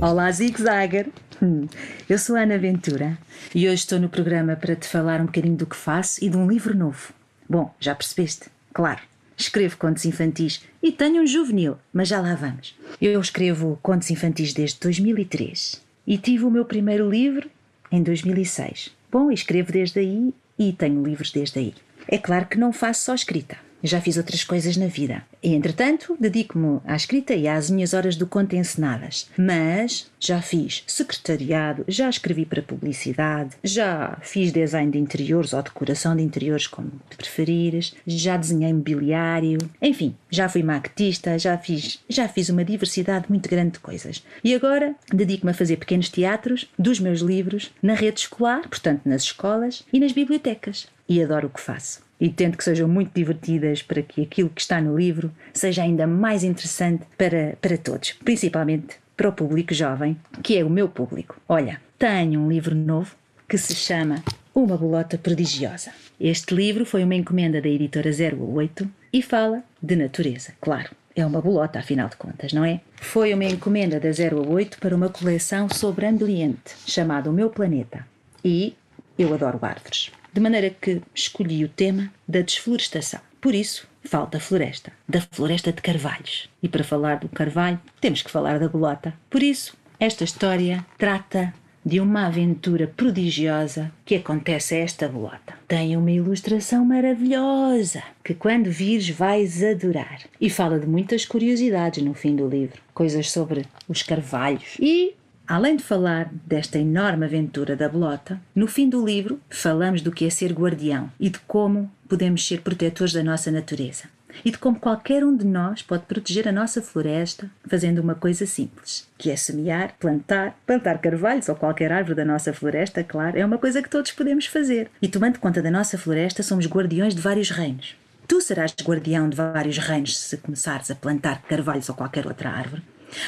Olá, Zig Zagger! Hum, Eu sou a Ana Ventura e hoje estou no programa para te falar um bocadinho do que faço e de um livro novo. Bom, já percebeste? Claro, escrevo contos infantis e tenho um juvenil, mas já lá vamos. Eu escrevo contos infantis desde 2003 e tive o meu primeiro livro em 2006. Bom, escrevo desde aí e tenho livros desde aí. É claro que não faço só escrita. Já fiz outras coisas na vida. E, entretanto, dedico-me à escrita e às minhas horas do conto encenadas. Mas já fiz secretariado, já escrevi para publicidade, já fiz design de interiores ou decoração de interiores, como preferires, já desenhei mobiliário, enfim, já fui maquetista, já fiz, já fiz uma diversidade muito grande de coisas. E agora dedico-me a fazer pequenos teatros dos meus livros na rede escolar, portanto nas escolas e nas bibliotecas. E adoro o que faço e tento que sejam muito divertidas para que aquilo que está no livro seja ainda mais interessante para, para todos, principalmente para o público jovem, que é o meu público. Olha, tenho um livro novo que se chama Uma Bolota Prodigiosa. Este livro foi uma encomenda da editora 08 e fala de natureza, claro. É uma bolota, afinal de contas, não é? Foi uma encomenda da 08 para uma coleção sobre ambiente chamada O Meu Planeta. E eu adoro árvores de maneira que escolhi o tema da desflorestação. Por isso, falta floresta, da floresta de carvalhos. E para falar do carvalho, temos que falar da bolota. Por isso, esta história trata de uma aventura prodigiosa que acontece a esta bolota. Tem uma ilustração maravilhosa que, quando vires, vais adorar. E fala de muitas curiosidades no fim do livro, coisas sobre os carvalhos e Além de falar desta enorme aventura da bolota, no fim do livro falamos do que é ser guardião e de como podemos ser protetores da nossa natureza. E de como qualquer um de nós pode proteger a nossa floresta fazendo uma coisa simples, que é semear, plantar, plantar carvalhos ou qualquer árvore da nossa floresta, claro, é uma coisa que todos podemos fazer. E tomando conta da nossa floresta, somos guardiões de vários reinos. Tu serás guardião de vários reinos se começares a plantar carvalhos ou qualquer outra árvore.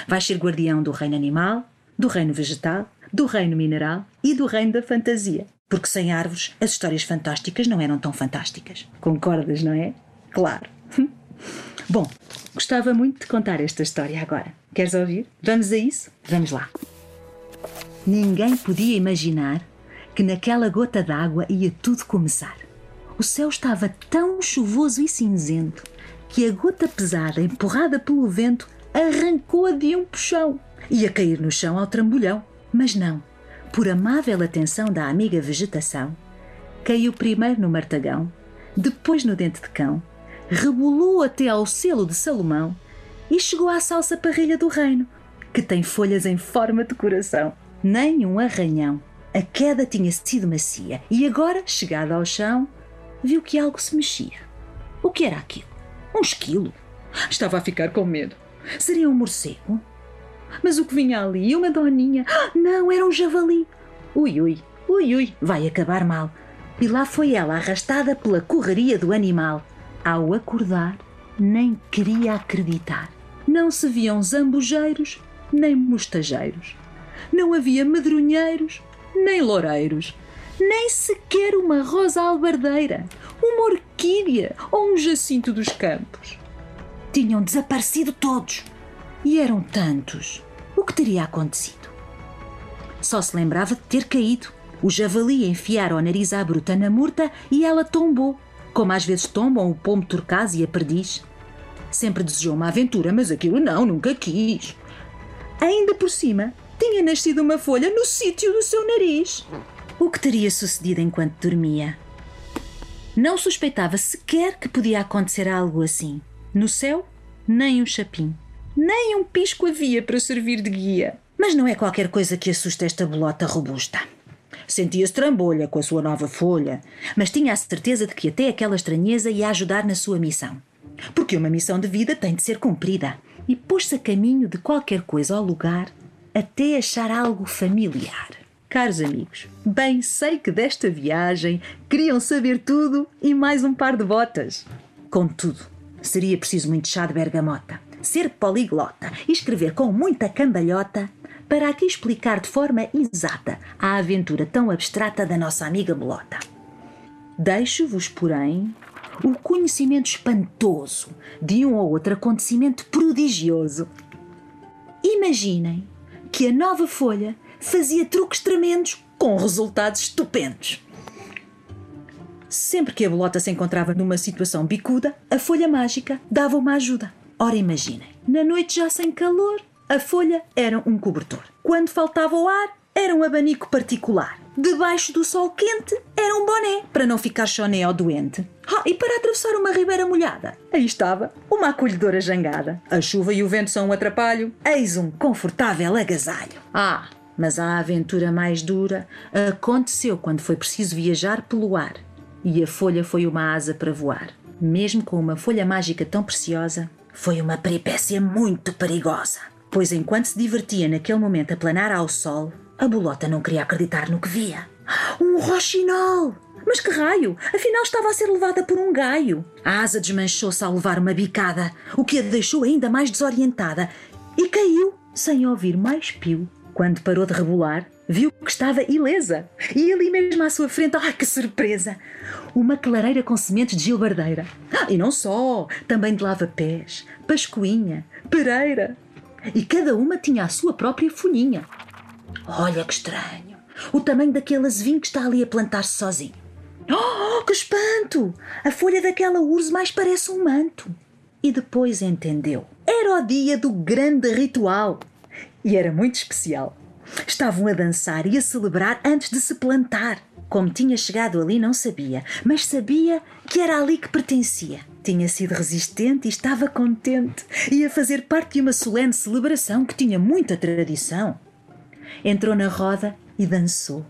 Vais ser guardião do reino animal, do reino vegetal, do reino mineral e do reino da fantasia. Porque sem árvores as histórias fantásticas não eram tão fantásticas. Concordas, não é? Claro. Bom, gostava muito de contar esta história agora. Queres ouvir? Vamos a isso? Vamos lá. Ninguém podia imaginar que naquela gota d'água ia tudo começar. O céu estava tão chuvoso e cinzento que a gota pesada, empurrada pelo vento, arrancou-a de um puxão. Ia cair no chão ao trambolhão, mas não. Por amável atenção da amiga vegetação, caiu primeiro no martagão, depois no dente de cão, rebolou até ao selo de Salomão e chegou à salsa parrilha do reino, que tem folhas em forma de coração. Nem um arranhão. A queda tinha sido macia e agora, chegada ao chão, viu que algo se mexia. O que era aquilo? Um esquilo. Estava a ficar com medo. Seria um morcego? Mas o que vinha ali? Uma doninha? Ah, Não, era um javali. Ui, ui, ui, ui, vai acabar mal. E lá foi ela arrastada pela correria do animal. Ao acordar, nem queria acreditar. Não se viam zambujeiros, nem mostageiros. Não havia medronheiros, nem loureiros. Nem sequer uma rosa albardeira, uma orquídea ou um jacinto dos campos. Tinham desaparecido todos. E eram tantos. Que teria acontecido? Só se lembrava de ter caído. O javali enfiara o nariz à bruta na murta e ela tombou, como às vezes tombam o pombo turcaz e a perdiz. Sempre desejou uma aventura, mas aquilo não, nunca quis. Ainda por cima, tinha nascido uma folha no sítio do seu nariz. O que teria sucedido enquanto dormia? Não suspeitava sequer que podia acontecer algo assim. No céu, nem um chapim. Nem um pisco havia para servir de guia. Mas não é qualquer coisa que assuste esta bolota robusta. Sentia-se trambolha com a sua nova folha, mas tinha a certeza de que até aquela estranheza ia ajudar na sua missão. Porque uma missão de vida tem de ser cumprida. E pôs-se a caminho de qualquer coisa ou lugar até achar algo familiar. Caros amigos, bem sei que desta viagem queriam saber tudo e mais um par de botas. Contudo, seria preciso muito chá de bergamota, ser poliglota e escrever com muita cambalhota para aqui explicar de forma exata a aventura tão abstrata da nossa amiga Bolota. Deixo-vos, porém, o conhecimento espantoso de um ou outro acontecimento prodigioso. Imaginem que a nova folha fazia truques tremendos com resultados estupendos. Sempre que a bolota se encontrava numa situação bicuda, a folha mágica dava uma ajuda. Ora, imaginem, na noite já sem calor, a folha era um cobertor. Quando faltava o ar, era um abanico particular. Debaixo do sol quente era um boné, para não ficar choné ou doente. Ah, e para atravessar uma ribeira molhada, aí estava uma acolhedora jangada. A chuva e o vento são um atrapalho, eis um confortável agasalho. Ah, mas a aventura mais dura aconteceu quando foi preciso viajar pelo ar e a folha foi uma asa para voar. Mesmo com uma folha mágica tão preciosa, foi uma peripécia muito perigosa. Pois enquanto se divertia naquele momento a planar ao sol, a bolota não queria acreditar no que via. Um roxinol! Mas que raio! Afinal estava a ser levada por um gaio. A asa desmanchou-se ao levar uma bicada, o que a deixou ainda mais desorientada, e caiu sem ouvir mais pio. Quando parou de rebolar, viu que estava ilesa. E ali mesmo à sua frente, ai que surpresa! Uma clareira com sementes de gilbardeira. Ah, e não só, também de lava-pés, pascoinha, pereira. E cada uma tinha a sua própria folhinha. Olha que estranho! O tamanho daquele azevinho que está ali a plantar-se sozinho. Oh, que espanto! A folha daquela urze mais parece um manto. E depois entendeu. Era o dia do grande ritual e era muito especial. Estavam a dançar e a celebrar antes de se plantar. Como tinha chegado ali, não sabia, mas sabia que era ali que pertencia. Tinha sido resistente e estava contente. Ia fazer parte de uma solene celebração que tinha muita tradição. Entrou na roda e dançou.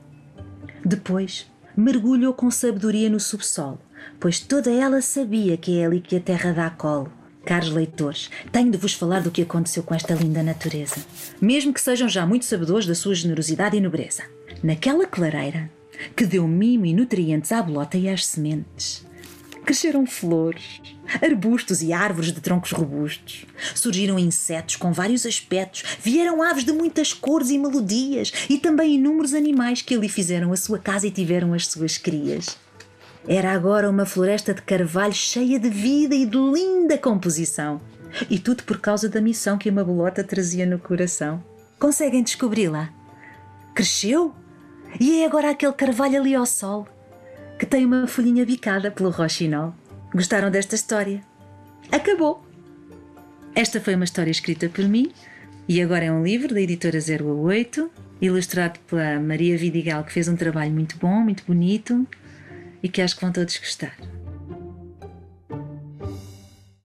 Depois, mergulhou com sabedoria no subsolo, pois toda ela sabia que é ali que a terra dá colo Caros leitores, tenho de vos falar do que aconteceu com esta linda natureza, mesmo que sejam já muito sabedores da sua generosidade e nobreza. Naquela clareira, que deu mimo e nutrientes à bolota e às sementes, cresceram flores, arbustos e árvores de troncos robustos. Surgiram insetos com vários aspectos, vieram aves de muitas cores e melodias, e também inúmeros animais que ali fizeram a sua casa e tiveram as suas crias. Era agora uma floresta de carvalho cheia de vida e de linda composição. E tudo por causa da missão que a Mabulota trazia no coração. Conseguem descobri-la? Cresceu? E é agora aquele carvalho ali ao sol, que tem uma folhinha bicada pelo roxinol. Gostaram desta história? Acabou! Esta foi uma história escrita por mim e agora é um livro da editora 08, ilustrado pela Maria Vidigal, que fez um trabalho muito bom, muito bonito e que acho que vão todos gostar.